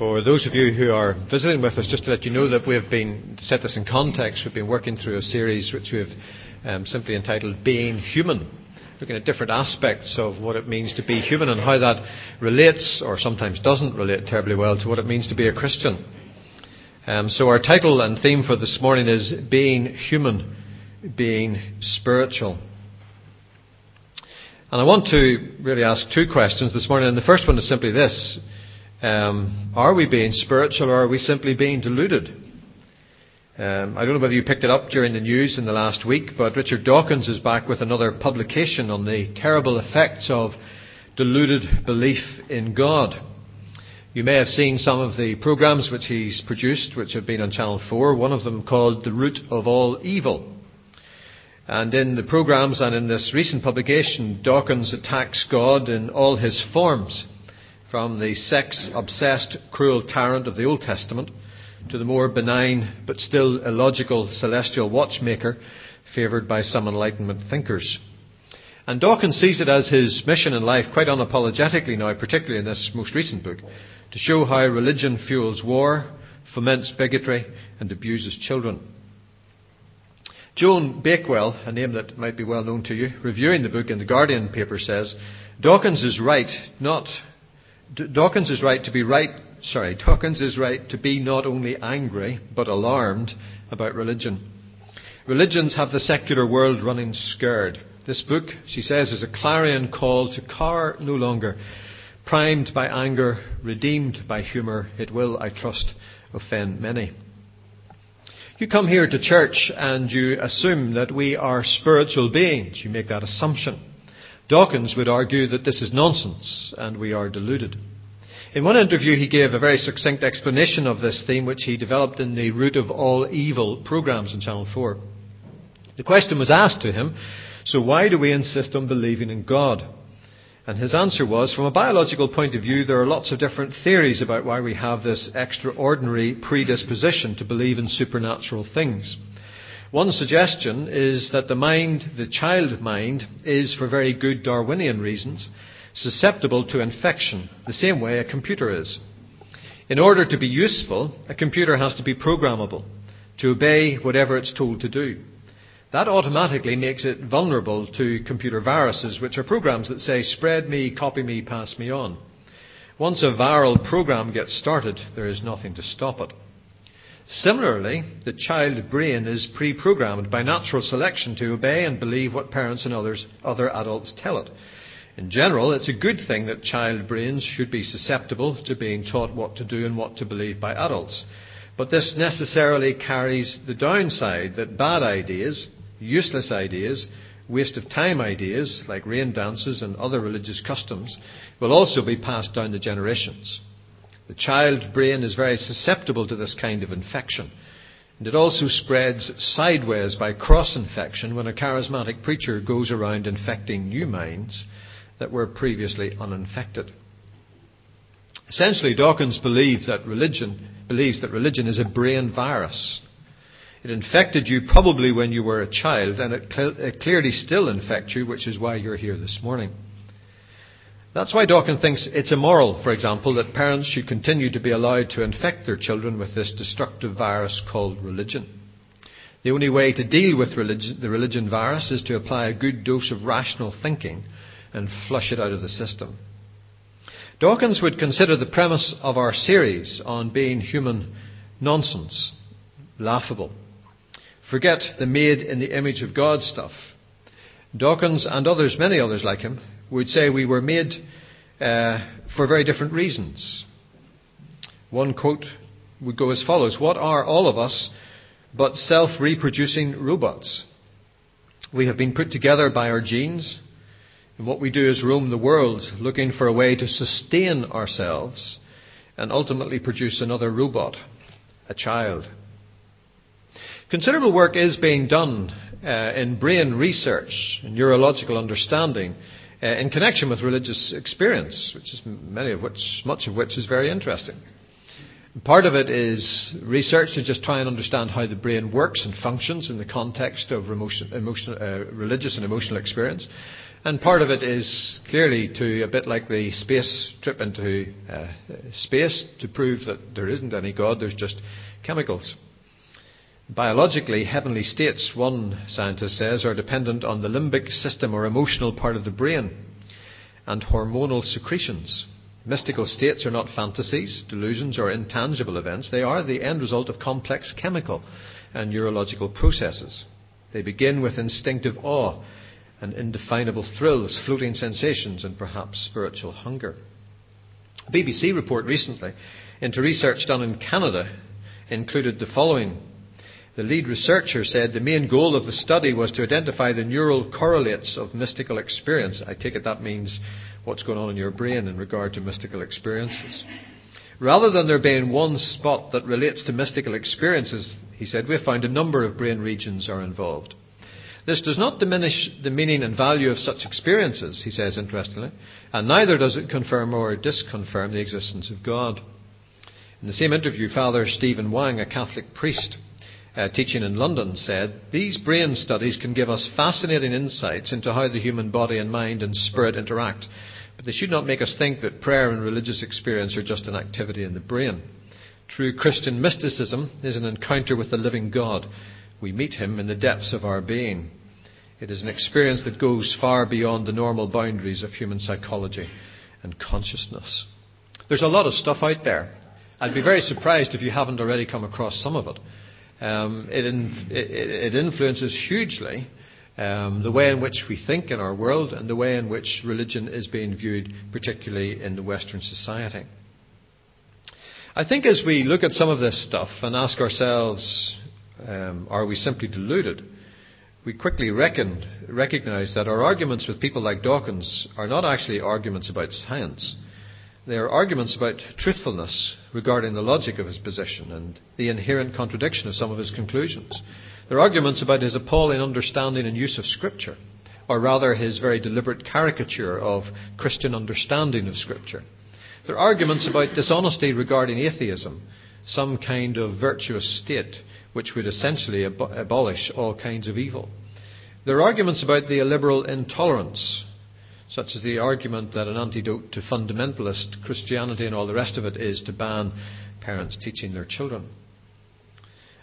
For those of you who are visiting with us, just to let you know that we have been, to set this in context, we've been working through a series which we have um, simply entitled Being Human, looking at different aspects of what it means to be human and how that relates, or sometimes doesn't relate terribly well, to what it means to be a Christian. Um, so our title and theme for this morning is Being Human, Being Spiritual. And I want to really ask two questions this morning, and the first one is simply this. Um, are we being spiritual or are we simply being deluded? Um, I don't know whether you picked it up during the news in the last week, but Richard Dawkins is back with another publication on the terrible effects of deluded belief in God. You may have seen some of the programs which he's produced, which have been on Channel 4, one of them called The Root of All Evil. And in the programs and in this recent publication, Dawkins attacks God in all his forms from the sex obsessed, cruel tyrant of the Old Testament to the more benign but still illogical celestial watchmaker favoured by some Enlightenment thinkers. And Dawkins sees it as his mission in life, quite unapologetically now, particularly in this most recent book, to show how religion fuels war, foments bigotry, and abuses children. Joan Bakewell, a name that might be well known to you, reviewing the book in the Guardian paper says, Dawkins is right not Dawkins is right to be right, sorry, Dawkins is right to be not only angry, but alarmed about religion. Religions have the secular world running scared. This book, she says, is a clarion call to cower no longer. Primed by anger, redeemed by humour, it will, I trust, offend many. You come here to church and you assume that we are spiritual beings. You make that assumption. Dawkins would argue that this is nonsense and we are deluded. In one interview, he gave a very succinct explanation of this theme, which he developed in the Root of All Evil programs on Channel 4. The question was asked to him, so why do we insist on believing in God? And his answer was, from a biological point of view, there are lots of different theories about why we have this extraordinary predisposition to believe in supernatural things. One suggestion is that the mind, the child mind, is, for very good Darwinian reasons, susceptible to infection, the same way a computer is. In order to be useful, a computer has to be programmable, to obey whatever it's told to do. That automatically makes it vulnerable to computer viruses, which are programs that say, spread me, copy me, pass me on. Once a viral program gets started, there is nothing to stop it. Similarly, the child brain is pre-programmed by natural selection to obey and believe what parents and others, other adults tell it. In general, it's a good thing that child brains should be susceptible to being taught what to do and what to believe by adults. But this necessarily carries the downside that bad ideas, useless ideas, waste of time ideas, like rain dances and other religious customs, will also be passed down the generations. The child brain is very susceptible to this kind of infection. And it also spreads sideways by cross infection when a charismatic preacher goes around infecting new minds that were previously uninfected. Essentially, Dawkins believes that religion believes that religion is a brain virus. It infected you probably when you were a child, and it, cl- it clearly still infects you, which is why you're here this morning. That's why Dawkins thinks it's immoral, for example, that parents should continue to be allowed to infect their children with this destructive virus called religion. The only way to deal with religion, the religion virus is to apply a good dose of rational thinking and flush it out of the system. Dawkins would consider the premise of our series on being human nonsense, laughable. Forget the made in the image of God stuff. Dawkins and others, many others like him, would say we were made uh, for very different reasons. One quote would go as follows What are all of us but self reproducing robots? We have been put together by our genes, and what we do is roam the world looking for a way to sustain ourselves and ultimately produce another robot, a child. Considerable work is being done uh, in brain research and neurological understanding uh, in connection with religious experience, which is many of which, much of which is very interesting. Part of it is research to just try and understand how the brain works and functions in the context of emotion, emotion, uh, religious and emotional experience. And part of it is clearly to a bit like the space trip into uh, space to prove that there isn't any God, there's just chemicals. Biologically, heavenly states, one scientist says, are dependent on the limbic system or emotional part of the brain and hormonal secretions. Mystical states are not fantasies, delusions, or intangible events. They are the end result of complex chemical and neurological processes. They begin with instinctive awe and indefinable thrills, floating sensations, and perhaps spiritual hunger. A BBC report recently into research done in Canada included the following. The lead researcher said the main goal of the study was to identify the neural correlates of mystical experience. I take it that means what's going on in your brain in regard to mystical experiences. Rather than there being one spot that relates to mystical experiences, he said, we have found a number of brain regions are involved. This does not diminish the meaning and value of such experiences, he says interestingly, and neither does it confirm or disconfirm the existence of God. In the same interview, Father Stephen Wang, a Catholic priest uh, teaching in London, said, These brain studies can give us fascinating insights into how the human body and mind and spirit interact, but they should not make us think that prayer and religious experience are just an activity in the brain. True Christian mysticism is an encounter with the living God. We meet him in the depths of our being. It is an experience that goes far beyond the normal boundaries of human psychology and consciousness. There's a lot of stuff out there. I'd be very surprised if you haven't already come across some of it. Um, it, in, it, it, influences hugely um, the way in which we think in our world and the way in which religion is being viewed, particularly in the Western society. I think as we look at some of this stuff and ask ourselves, um, are we simply deluded? We quickly recognize that our arguments with people like Dawkins are not actually arguments about science. They are arguments about truthfulness regarding the logic of his position and the inherent contradiction of some of his conclusions. There are arguments about his appalling understanding and use of Scripture, or rather his very deliberate caricature of Christian understanding of Scripture. There are arguments about dishonesty regarding atheism, some kind of virtuous state which would essentially ab- abolish all kinds of evil. There are arguments about the illiberal intolerance such as the argument that an antidote to fundamentalist Christianity and all the rest of it is to ban parents teaching their children.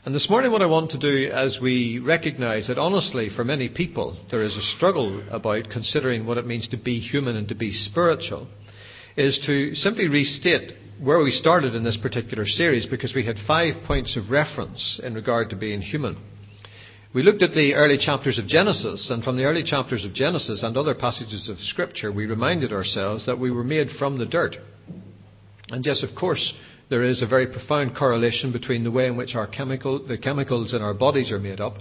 And this morning, what I want to do, as we recognize that honestly, for many people, there is a struggle about considering what it means to be human and to be spiritual, is to simply restate where we started in this particular series because we had five points of reference in regard to being human. We looked at the early chapters of Genesis, and from the early chapters of Genesis and other passages of Scripture, we reminded ourselves that we were made from the dirt. And yes, of course, there is a very profound correlation between the way in which our chemical, the chemicals in our bodies are made up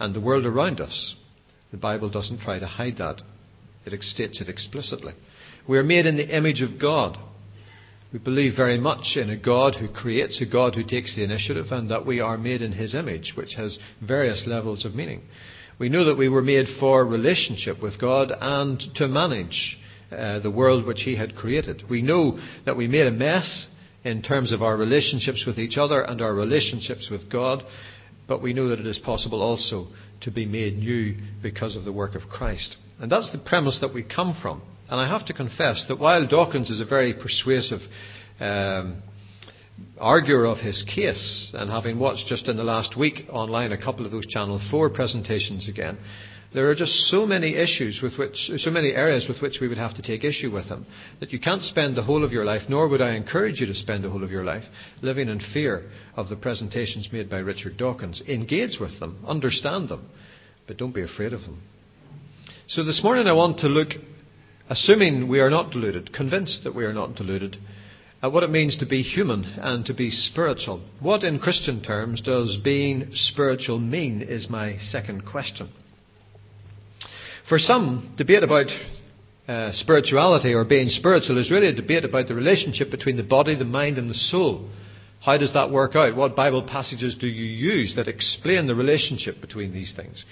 and the world around us. The Bible doesn't try to hide that. It states it explicitly. We are made in the image of God. We believe very much in a God who creates, a God who takes the initiative, and that we are made in His image, which has various levels of meaning. We know that we were made for relationship with God and to manage uh, the world which He had created. We know that we made a mess in terms of our relationships with each other and our relationships with God, but we know that it is possible also to be made new because of the work of Christ. And that's the premise that we come from. And I have to confess that while Dawkins is a very persuasive um, arguer of his case, and having watched just in the last week online a couple of those Channel 4 presentations again, there are just so many issues with which, so many areas with which we would have to take issue with him that you can't spend the whole of your life, nor would I encourage you to spend the whole of your life living in fear of the presentations made by Richard Dawkins. Engage with them, understand them, but don't be afraid of them. So this morning I want to look assuming we are not deluded, convinced that we are not deluded, at what it means to be human and to be spiritual. What, in Christian terms, does being spiritual mean, is my second question. For some, debate about uh, spirituality or being spiritual is really a debate about the relationship between the body, the mind, and the soul. How does that work out? What Bible passages do you use that explain the relationship between these things?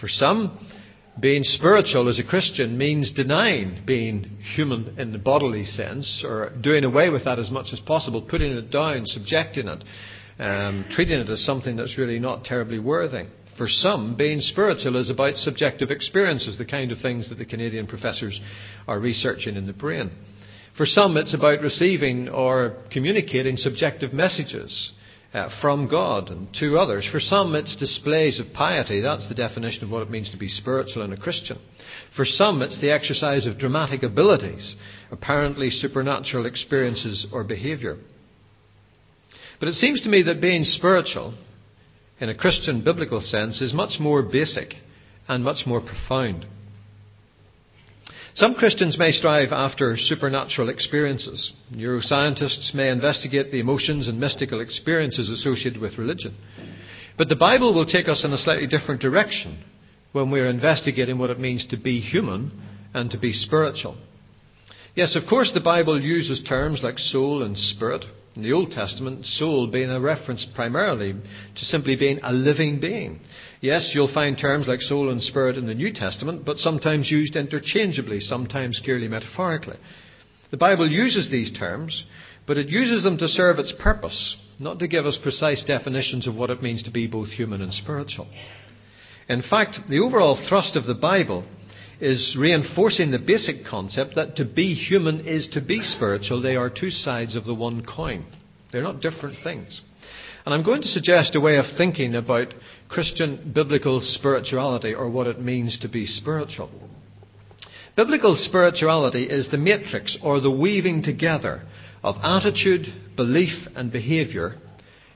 For some, being spiritual as a Christian means denying being human in the bodily sense, or doing away with that as much as possible, putting it down, subjecting it, um, treating it as something that's really not terribly worthy. For some, being spiritual is about subjective experiences, the kind of things that the Canadian professors are researching in the brain. For some, it's about receiving or communicating subjective messages Uh, from God and to others. For some, it's displays of piety. That's the definition of what it means to be spiritual and a Christian. For some, it's the exercise of dramatic abilities, apparently supernatural experiences or behavior. But it seems to me that being spiritual, in a Christian biblical sense, is much more basic and much more profound. Some Christians may strive after supernatural experiences. Neuroscientists may investigate the emotions and mystical experiences associated with religion. But the Bible will take us in a slightly different direction when we're investigating what it means to be human and to be spiritual. Yes, of course, the Bible uses terms like soul and spirit. In the Old Testament, soul being a reference primarily to simply being a living being. Yes, you'll find terms like soul and spirit in the New Testament, but sometimes used interchangeably, sometimes clearly metaphorically. The Bible uses these terms, but it uses them to serve its purpose, not to give us precise definitions of what it means to be both human and spiritual. In fact, the overall thrust of the Bible is reinforcing the basic concept that to be human is to be spiritual. They are two sides of the one coin. They're not different things. And I'm going to suggest a way of thinking about Christian biblical spirituality or what it means to be spiritual. Biblical spirituality is the matrix or the weaving together of attitude, belief, and behavior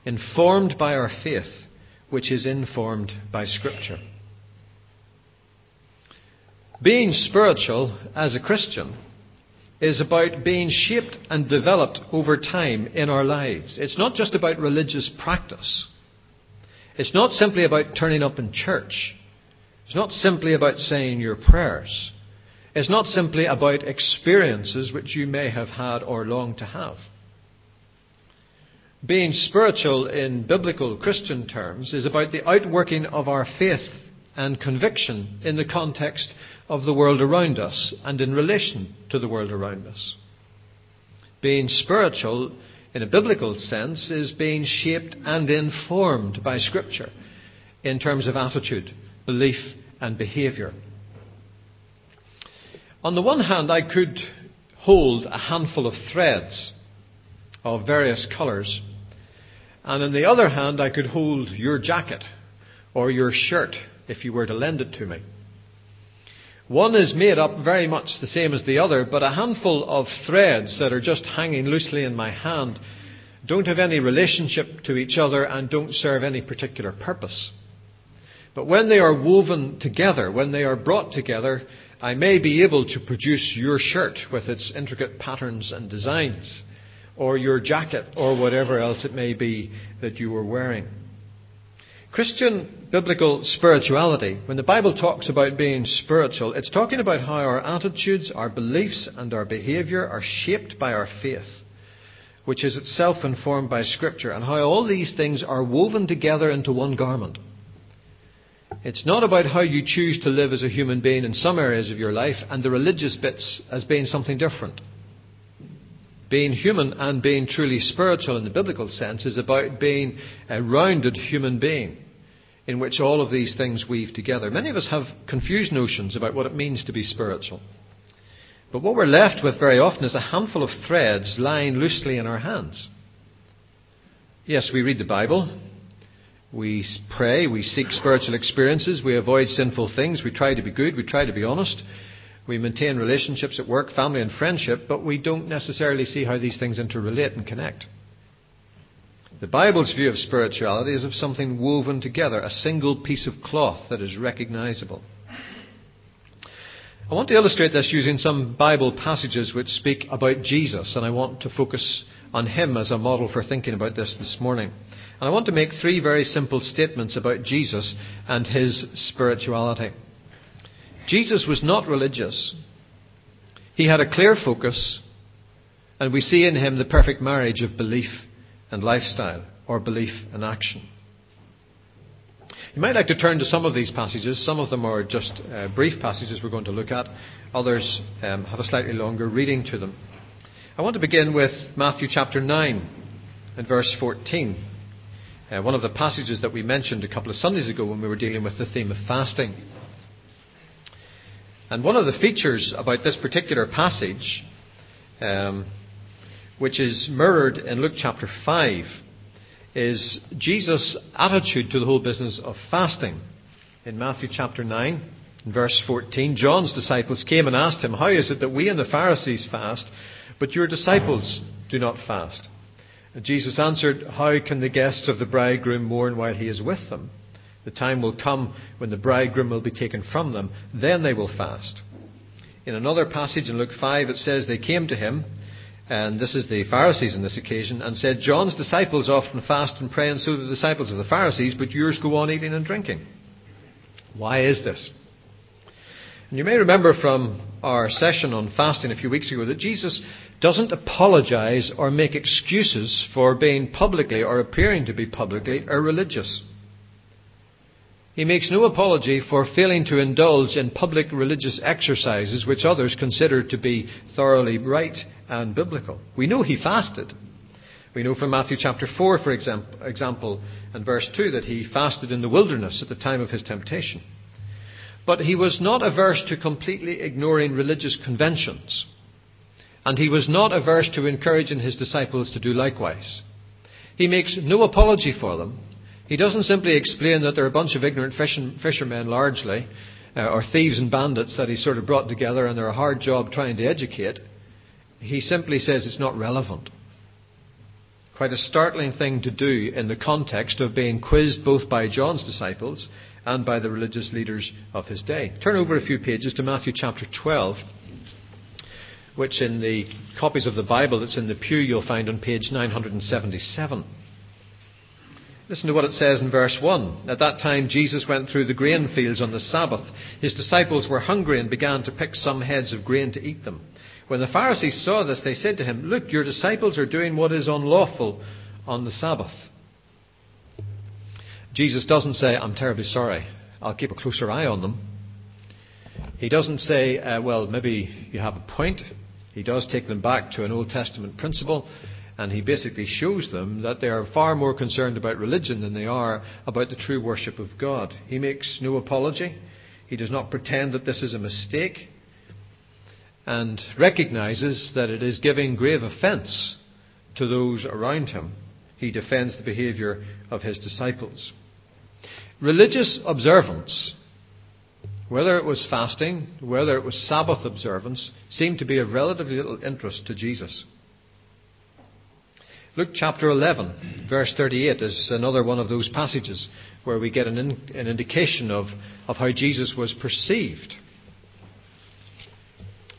informed by our faith, which is informed by Scripture. Being spiritual as a Christian is about being shaped and developed over time in our lives. It's not just about religious practice. It's not simply about turning up in church. It's not simply about saying your prayers. It's not simply about experiences which you may have had or long to have. Being spiritual in biblical Christian terms is about the outworking of our faith and conviction in the context of the world around us and in relation to the world around us. Being spiritual in a biblical sense is being shaped and informed by Scripture in terms of attitude, belief, and behaviour. On the one hand, I could hold a handful of threads of various colours, and on the other hand, I could hold your jacket or your shirt if you were to lend it to me. One is made up very much the same as the other, but a handful of threads that are just hanging loosely in my hand don't have any relationship to each other and don't serve any particular purpose. But when they are woven together, when they are brought together, I may be able to produce your shirt with its intricate patterns and designs, or your jacket, or whatever else it may be that you are wearing. Christian biblical spirituality, when the Bible talks about being spiritual, it's talking about how our attitudes, our beliefs, and our behaviour are shaped by our faith, which is itself informed by Scripture, and how all these things are woven together into one garment. It's not about how you choose to live as a human being in some areas of your life and the religious bits as being something different. Being human and being truly spiritual in the biblical sense is about being a rounded human being in which all of these things weave together. Many of us have confused notions about what it means to be spiritual. But what we're left with very often is a handful of threads lying loosely in our hands. Yes, we read the Bible. We pray. We seek spiritual experiences. We avoid sinful things. We try to be good. We try to be honest. We maintain relationships at work, family, and friendship, but we don't necessarily see how these things interrelate and connect. The Bible's view of spirituality is of something woven together, a single piece of cloth that is recognizable. I want to illustrate this using some Bible passages which speak about Jesus, and I want to focus on him as a model for thinking about this this morning. And I want to make three very simple statements about Jesus and his spirituality. Jesus was not religious. He had a clear focus, and we see in him the perfect marriage of belief and lifestyle, or belief and action. You might like to turn to some of these passages. Some of them are just uh, brief passages we're going to look at. Others um, have a slightly longer reading to them. I want to begin with Matthew chapter 9 and verse 14. uh, one of the passages that we mentioned a couple of Sundays ago when we were dealing with the theme of fasting. And one of the features about this particular passage, um, which is mirrored in Luke chapter 5, is Jesus' attitude to the whole business of fasting. In Matthew chapter 9, verse 14, John's disciples came and asked him, How is it that we and the Pharisees fast, but your disciples do not fast? And Jesus answered, How can the guests of the bridegroom mourn while he is with them? The time will come when the bridegroom will be taken from them, then they will fast. In another passage in Luke 5, it says, They came to him, and this is the Pharisees on this occasion, and said, John's disciples often fast and pray, and so do the disciples of the Pharisees, but yours go on eating and drinking. Why is this? And you may remember from our session on fasting a few weeks ago that Jesus doesn't apologize or make excuses for being publicly or appearing to be publicly irreligious. He makes no apology for failing to indulge in public religious exercises which others consider to be thoroughly right and biblical. We know he fasted. We know from Matthew chapter 4, for example, and verse 2, that he fasted in the wilderness at the time of his temptation. But he was not averse to completely ignoring religious conventions. And he was not averse to encouraging his disciples to do likewise. He makes no apology for them. He doesn't simply explain that they're a bunch of ignorant fishermen largely, uh, or thieves and bandits that he sort of brought together and they're a hard job trying to educate. He simply says it's not relevant. Quite a startling thing to do in the context of being quizzed both by John's disciples and by the religious leaders of his day. Turn over a few pages to Matthew chapter 12, which in the copies of the Bible that's in the pew you'll find on page 977. Listen to what it says in verse 1. At that time, Jesus went through the grain fields on the Sabbath. His disciples were hungry and began to pick some heads of grain to eat them. When the Pharisees saw this, they said to him, Look, your disciples are doing what is unlawful on the Sabbath. Jesus doesn't say, I'm terribly sorry. I'll keep a closer eye on them. He doesn't say, uh, well, maybe you have a point. He does take them back to an Old Testament principle, and he basically shows them that they are far more concerned about religion than they are about the true worship of God. He makes no apology. He does not pretend that this is a mistake and recognizes that it is giving grave offense to those around him. He defends the behavior of his disciples. Religious observance, whether it was fasting, whether it was Sabbath observance, seemed to be of relatively little interest to Jesus. Luke chapter 11, verse 38 is another one of those passages where we get an, in, an indication of, of how Jesus was perceived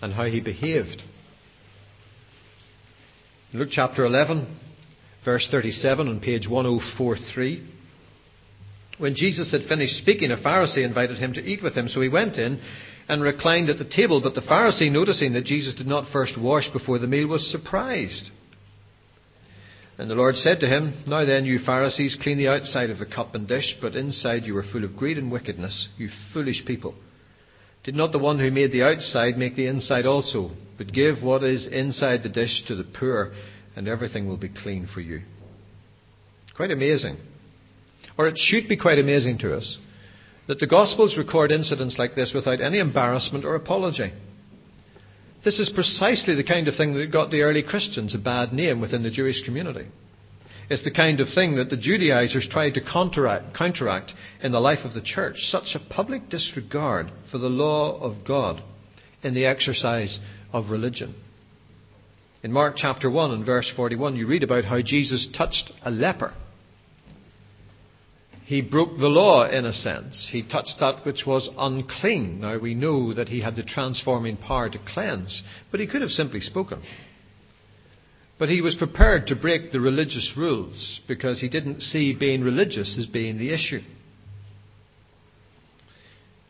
and how he behaved. Luke chapter 11, verse 37 on page 1043. When Jesus had finished speaking, a Pharisee invited him to eat with him, so he went in and reclined at the table. But the Pharisee, noticing that Jesus did not first wash before the meal, was surprised. And the Lord said to him, Now then, you Pharisees, clean the outside of the cup and dish, but inside you are full of greed and wickedness, you foolish people. Did not the one who made the outside make the inside also? But give what is inside the dish to the poor, and everything will be clean for you. Quite amazing. Or it should be quite amazing to us that the Gospels record incidents like this without any embarrassment or apology. This is precisely the kind of thing that got the early Christians a bad name within the Jewish community. It's the kind of thing that the Judaizers tried to counteract, counteract in the life of the church. Such a public disregard for the law of God in the exercise of religion. In Mark chapter 1 and verse 41, you read about how Jesus touched a leper. He broke the law in a sense. He touched that which was unclean. Now we know that he had the transforming power to cleanse, but he could have simply spoken. But he was prepared to break the religious rules because he didn't see being religious as being the issue.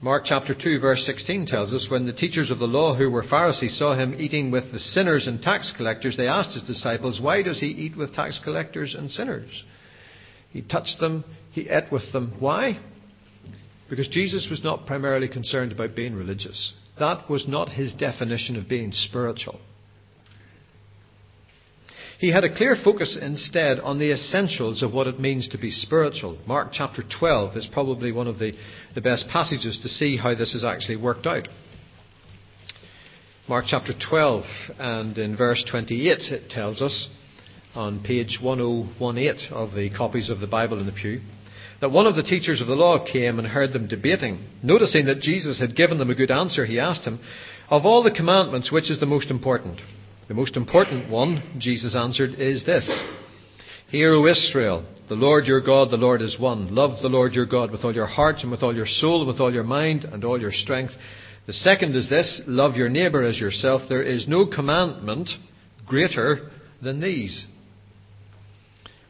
Mark chapter 2 verse 16 tells us when the teachers of the law who were Pharisees saw him eating with the sinners and tax collectors, they asked his disciples, why does he eat with tax collectors and sinners? He touched them, he ate with them. Why? Because Jesus was not primarily concerned about being religious. That was not his definition of being spiritual. He had a clear focus instead on the essentials of what it means to be spiritual. Mark chapter 12 is probably one of the, the best passages to see how this is actually worked out. Mark chapter 12 and in verse 28 it tells us on page 1018 of the copies of the Bible in the pew that one of the teachers of the law came and heard them debating. Noticing that Jesus had given them a good answer, he asked him, Of all the commandments, which is the most important? The most important one, Jesus answered, is this. Hear, O Israel, the Lord your God, the Lord is one. Love the Lord your God with all your heart and with all your soul and with all your mind and all your strength. The second is this, love your neighbour as yourself. There is no commandment greater than these.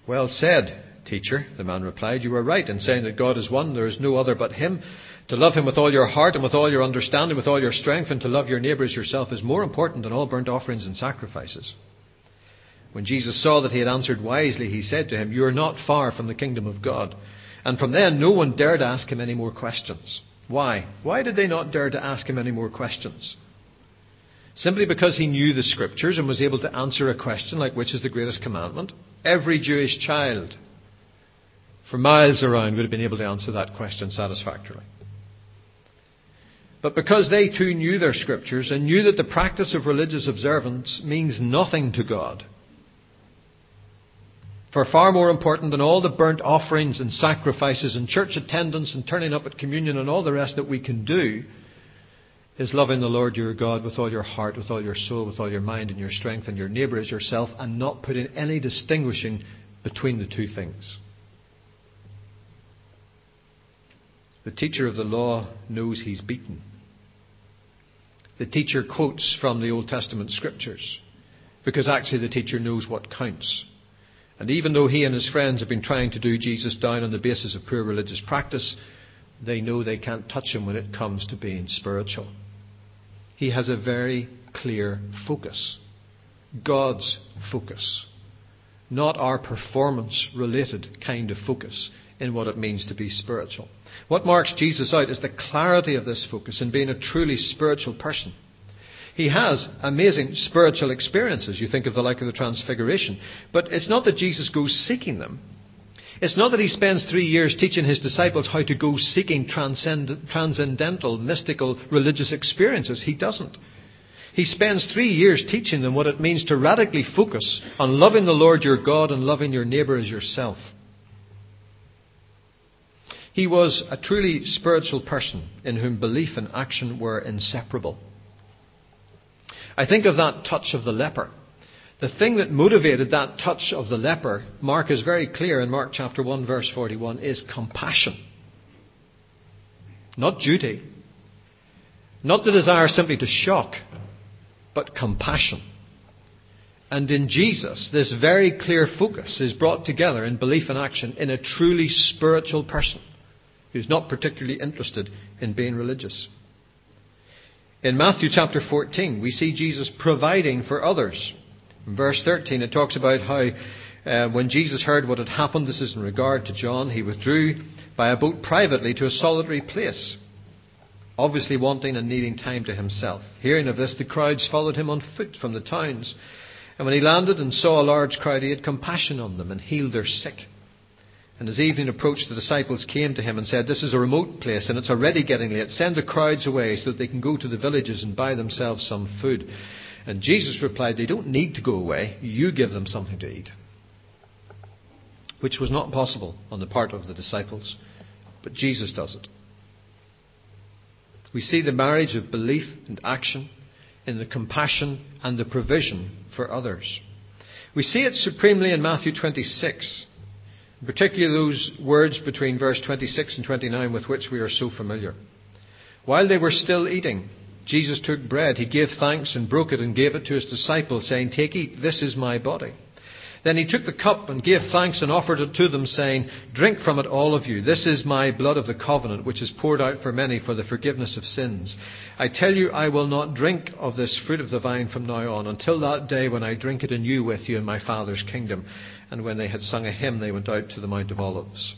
Well said, teacher, the man replied. You are right in saying that God is one, there is no other but Him. To love him with all your heart and with all your understanding, with all your strength, and to love your neighbour as yourself is more important than all burnt offerings and sacrifices. When Jesus saw that he had answered wisely, he said to him, You are not far from the kingdom of God. And from then, no one dared ask him any more questions. Why? Why did they not dare to ask him any more questions? Simply because he knew the scriptures and was able to answer a question like, Which is the greatest commandment? Every Jewish child for miles around would have been able to answer that question satisfactorily. But because they too knew their scriptures and knew that the practice of religious observance means nothing to God, for far more important than all the burnt offerings and sacrifices and church attendance and turning up at communion and all the rest that we can do, is loving the Lord your God with all your heart, with all your soul, with all your mind and your strength, and your neighbour as yourself, and not putting any distinguishing between the two things. The teacher of the law knows he's beaten. The teacher quotes from the Old Testament scriptures because actually the teacher knows what counts. And even though he and his friends have been trying to do Jesus down on the basis of poor religious practice, they know they can't touch him when it comes to being spiritual. He has a very clear focus God's focus, not our performance related kind of focus in what it means to be spiritual. What marks Jesus out is the clarity of this focus in being a truly spiritual person. He has amazing spiritual experiences. You think of the like of the Transfiguration. But it's not that Jesus goes seeking them. It's not that he spends three years teaching his disciples how to go seeking transcend- transcendental, mystical, religious experiences. He doesn't. He spends three years teaching them what it means to radically focus on loving the Lord your God and loving your neighbour as yourself. He was a truly spiritual person in whom belief and action were inseparable. I think of that touch of the leper. The thing that motivated that touch of the leper, Mark is very clear in Mark chapter 1 verse 41, is compassion. Not duty. Not the desire simply to shock, but compassion. And in Jesus, this very clear focus is brought together in belief and action in a truly spiritual person who's not particularly interested in being religious. In Matthew chapter 14, we see Jesus providing for others. In verse 13, it talks about how uh, when Jesus heard what had happened, this is in regard to John, he withdrew by a boat privately to a solitary place, obviously wanting and needing time to himself. Hearing of this, the crowds followed him on foot from the towns. And when he landed and saw a large crowd, he had compassion on them and healed their sick. And as evening approached, the disciples came to him and said, This is a remote place and it's already getting late. Send the crowds away so that they can go to the villages and buy themselves some food. And Jesus replied, They don't need to go away. You give them something to eat. Which was not possible on the part of the disciples, but Jesus does it. We see the marriage of belief and action in the compassion and the provision for others. We see it supremely in Matthew 26 particularly those words between verse 26 and 29 with which we are so familiar. While they were still eating, Jesus took bread. He gave thanks and broke it and gave it to his disciples, saying, Take, eat, this is my body. Then he took the cup and gave thanks and offered it to them, saying, Drink from it, all of you. This is my blood of the covenant, which is poured out for many for the forgiveness of sins. I tell you, I will not drink of this fruit of the vine from now on, until that day when I drink it anew with you in my Father's kingdom. And when they had sung a hymn, they went out to the Mount of Olives.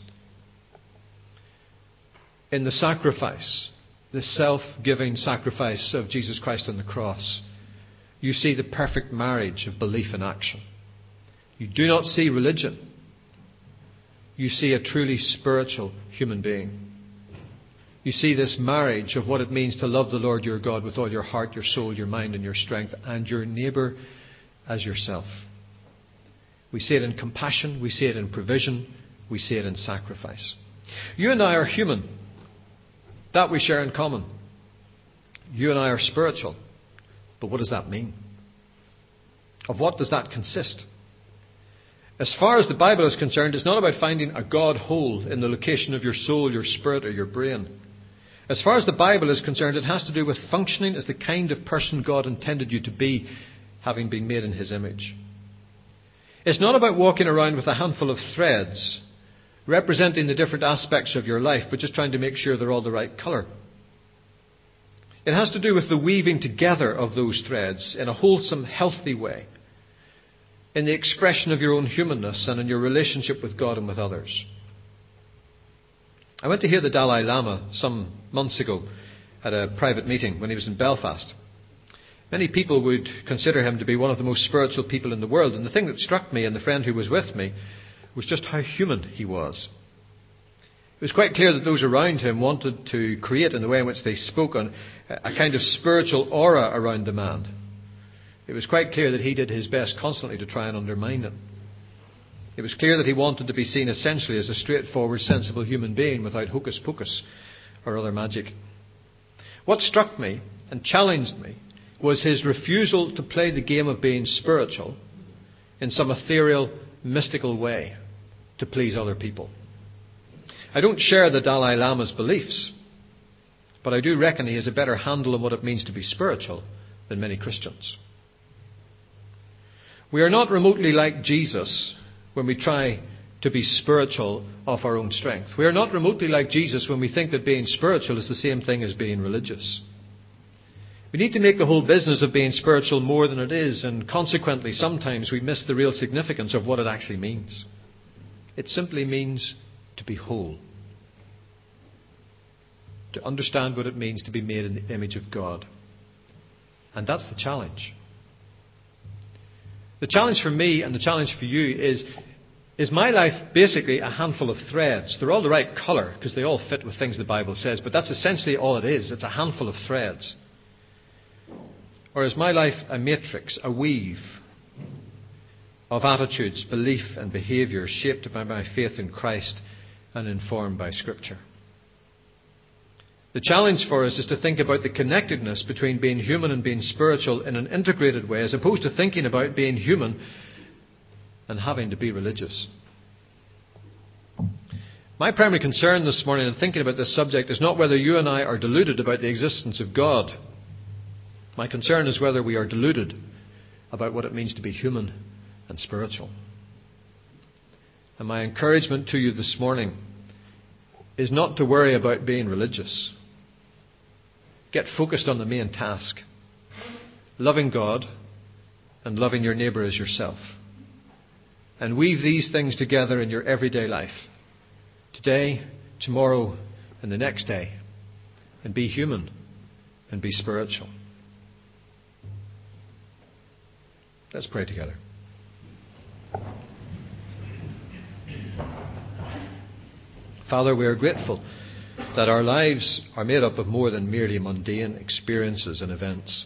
In the sacrifice, the self giving sacrifice of Jesus Christ on the cross, you see the perfect marriage of belief and action. You do not see religion. You see a truly spiritual human being. You see this marriage of what it means to love the Lord your God with all your heart, your soul, your mind, and your strength, and your neighbour as yourself. We see it in compassion, we see it in provision, we see it in sacrifice. You and I are human. That we share in common. You and I are spiritual. But what does that mean? Of what does that consist? As far as the Bible is concerned, it's not about finding a God hole in the location of your soul, your spirit, or your brain. As far as the Bible is concerned, it has to do with functioning as the kind of person God intended you to be, having been made in His image. It's not about walking around with a handful of threads representing the different aspects of your life, but just trying to make sure they're all the right colour. It has to do with the weaving together of those threads in a wholesome, healthy way, in the expression of your own humanness and in your relationship with God and with others. I went to hear the Dalai Lama some months ago at a private meeting when he was in Belfast. Many people would consider him to be one of the most spiritual people in the world, and the thing that struck me and the friend who was with me was just how human he was. It was quite clear that those around him wanted to create, in the way in which they spoke, a kind of spiritual aura around the man. It was quite clear that he did his best constantly to try and undermine it. It was clear that he wanted to be seen essentially as a straightforward, sensible human being without hocus pocus or other magic. What struck me and challenged me was his refusal to play the game of being spiritual in some ethereal, mystical way to please other people. I don't share the Dalai Lama's beliefs, but I do reckon he has a better handle on what it means to be spiritual than many Christians. We are not remotely like Jesus when we try to be spiritual of our own strength. We are not remotely like Jesus when we think that being spiritual is the same thing as being religious. We need to make the whole business of being spiritual more than it is, and consequently, sometimes we miss the real significance of what it actually means. It simply means to be whole, to understand what it means to be made in the image of God. And that's the challenge. The challenge for me and the challenge for you is is my life basically a handful of threads? They're all the right colour because they all fit with things the Bible says, but that's essentially all it is. It's a handful of threads. Or is my life a matrix, a weave of attitudes, belief, and behaviour shaped by my faith in Christ and informed by Scripture? The challenge for us is to think about the connectedness between being human and being spiritual in an integrated way, as opposed to thinking about being human and having to be religious. My primary concern this morning in thinking about this subject is not whether you and I are deluded about the existence of God. My concern is whether we are deluded about what it means to be human and spiritual. And my encouragement to you this morning is not to worry about being religious. Get focused on the main task loving God and loving your neighbour as yourself. And weave these things together in your everyday life. Today, tomorrow, and the next day. And be human and be spiritual. Let's pray together. Father, we are grateful that our lives are made up of more than merely mundane experiences and events.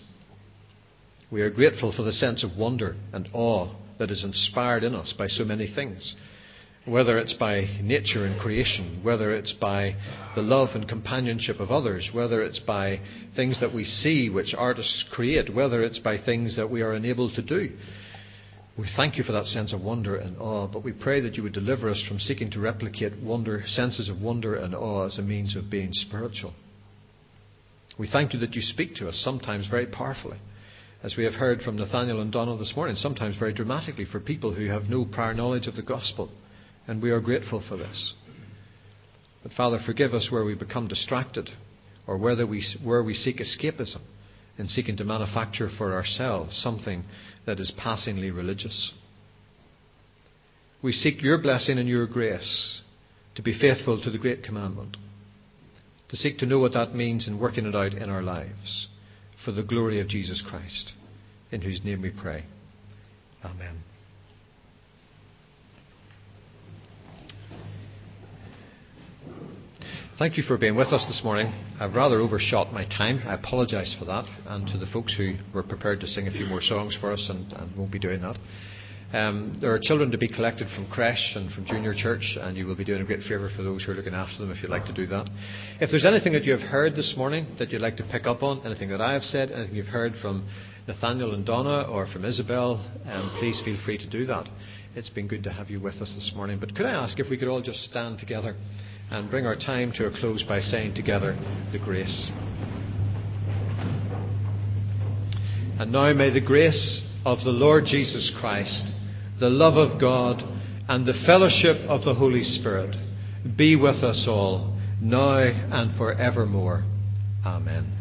We are grateful for the sense of wonder and awe that is inspired in us by so many things, whether it's by nature and creation, whether it's by the love and companionship of others, whether it's by things that we see which artists create, whether it's by things that we are unable to do. We thank you for that sense of wonder and awe, but we pray that you would deliver us from seeking to replicate wonder, senses of wonder and awe as a means of being spiritual. We thank you that you speak to us sometimes very powerfully, as we have heard from Nathaniel and Donald this morning, sometimes very dramatically for people who have no prior knowledge of the gospel, and we are grateful for this. But Father, forgive us where we become distracted or whether we, where we seek escapism in seeking to manufacture for ourselves something that is passingly religious. We seek your blessing and your grace to be faithful to the great commandment, to seek to know what that means and working it out in our lives for the glory of Jesus Christ, in whose name we pray. Amen. Thank you for being with us this morning. I've rather overshot my time. I apologise for that, and to the folks who were prepared to sing a few more songs for us and, and won't be doing that. Um, there are children to be collected from creche and from junior church, and you will be doing a great favour for those who are looking after them if you'd like to do that. If there's anything that you have heard this morning that you'd like to pick up on, anything that I have said, anything you've heard from Nathaniel and Donna or from Isabel, um, please feel free to do that. It's been good to have you with us this morning. But could I ask if we could all just stand together? And bring our time to a close by saying together the grace. And now may the grace of the Lord Jesus Christ, the love of God, and the fellowship of the Holy Spirit be with us all, now and forevermore. Amen.